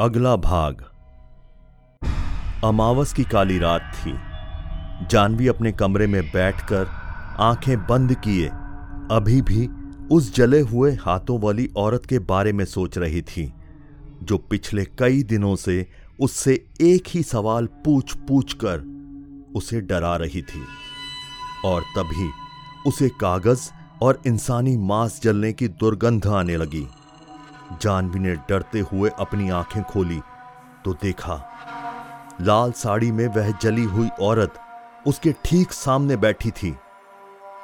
अगला भाग। अमावस की काली रात थी। जानवी अपने कमरे में बैठकर आँखें बंद किए। अभी भी उस जले हुए हाथों वाली औरत के बारे में सोच रही थी, जो पिछले कई दिनों से उससे एक ही सवाल पूछ पूछ कर उसे डरा रही थी। और तभी उसे कागज़ और इंसानी मांस जलने की दुर्गंध आने लगी। जानवी ने डरते हुए अपनी आँखें खोली तो देखा, लाल साड़ी में वह जली हुई औरत उसके ठीक सामने बैठी थी।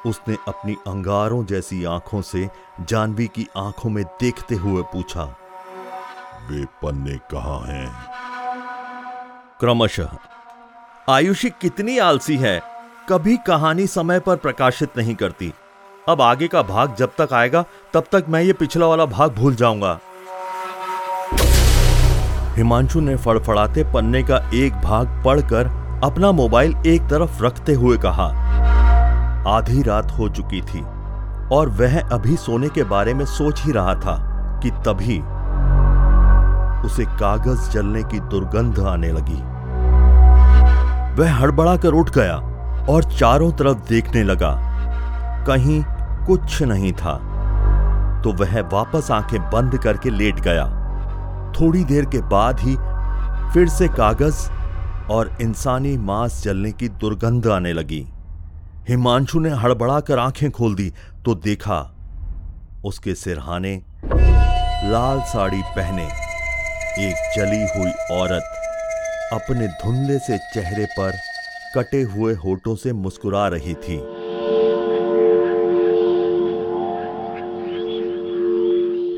उसने अपनी अंगारों जैसी आँखों से जानवी की आँखों में देखते हुए पूछा, वे पन्ने कहाँ हैं? क्रमशः, आयुषी कितनी आलसी है, कभी कहानी समय पर प्रकाशित नहीं करती। अब आगे का भाग जब तक आएगा, तब तक मैं ये पिछला वाला भाग भूल जाऊँगा। हिमांशु ने फड़फड़ाते पन्ने का एक भाग पढ़कर अपना मोबाइल एक तरफ़ रखते हुए कहा, आधी रात हो चुकी थी और वह अभी सोने के बारे में सोच ही रहा था कि तभी उसे कागज़ जलने की दुर्गंध आने लगी। वह हड़बड़ा कर उठ गया और चारों तरफ़ देखने लगा। कहीं कुछ नहीं था। तो वह वापस आँखें बंद करके लेट गया। थोड़ी देर के बाद ही फिर से कागज़ और इंसानी मांस जलने की दुर्गंध आने लगी। हिमांशु ने हड़बड़ा कर आँखें खोल दी तो देखा उसके सिरहाने लाल साड़ी पहने एक जली हुई औरत अपने धुंधले से चेहरे पर कटे हुए होठों से मुस्कुरा रही थी।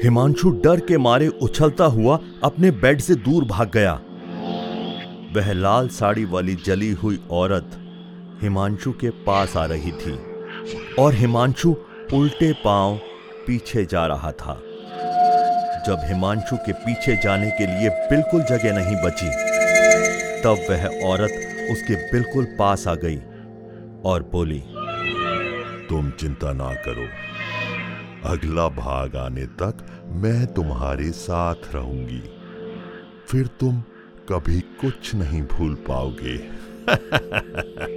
हिमांशु डर के मारे उछलता हुआ अपने बेड से दूर भाग गया। वह लाल साड़ी वाली जली हुई औरत हिमांशु के पास आ रही थी और हिमांशु उल्टे पाँव पीछे जा रहा था। जब हिमांशु के पीछे जाने के लिए बिल्कुल जगह नहीं बची, तब वह औरत उसके बिल्कुल पास आ गई और बोली, तुम चिंता ना करो। अगला भाग आने तक मैं तुम्हारे साथ रहूँगी। फिर तुम कभी कुछ नहीं भूल पाओगे।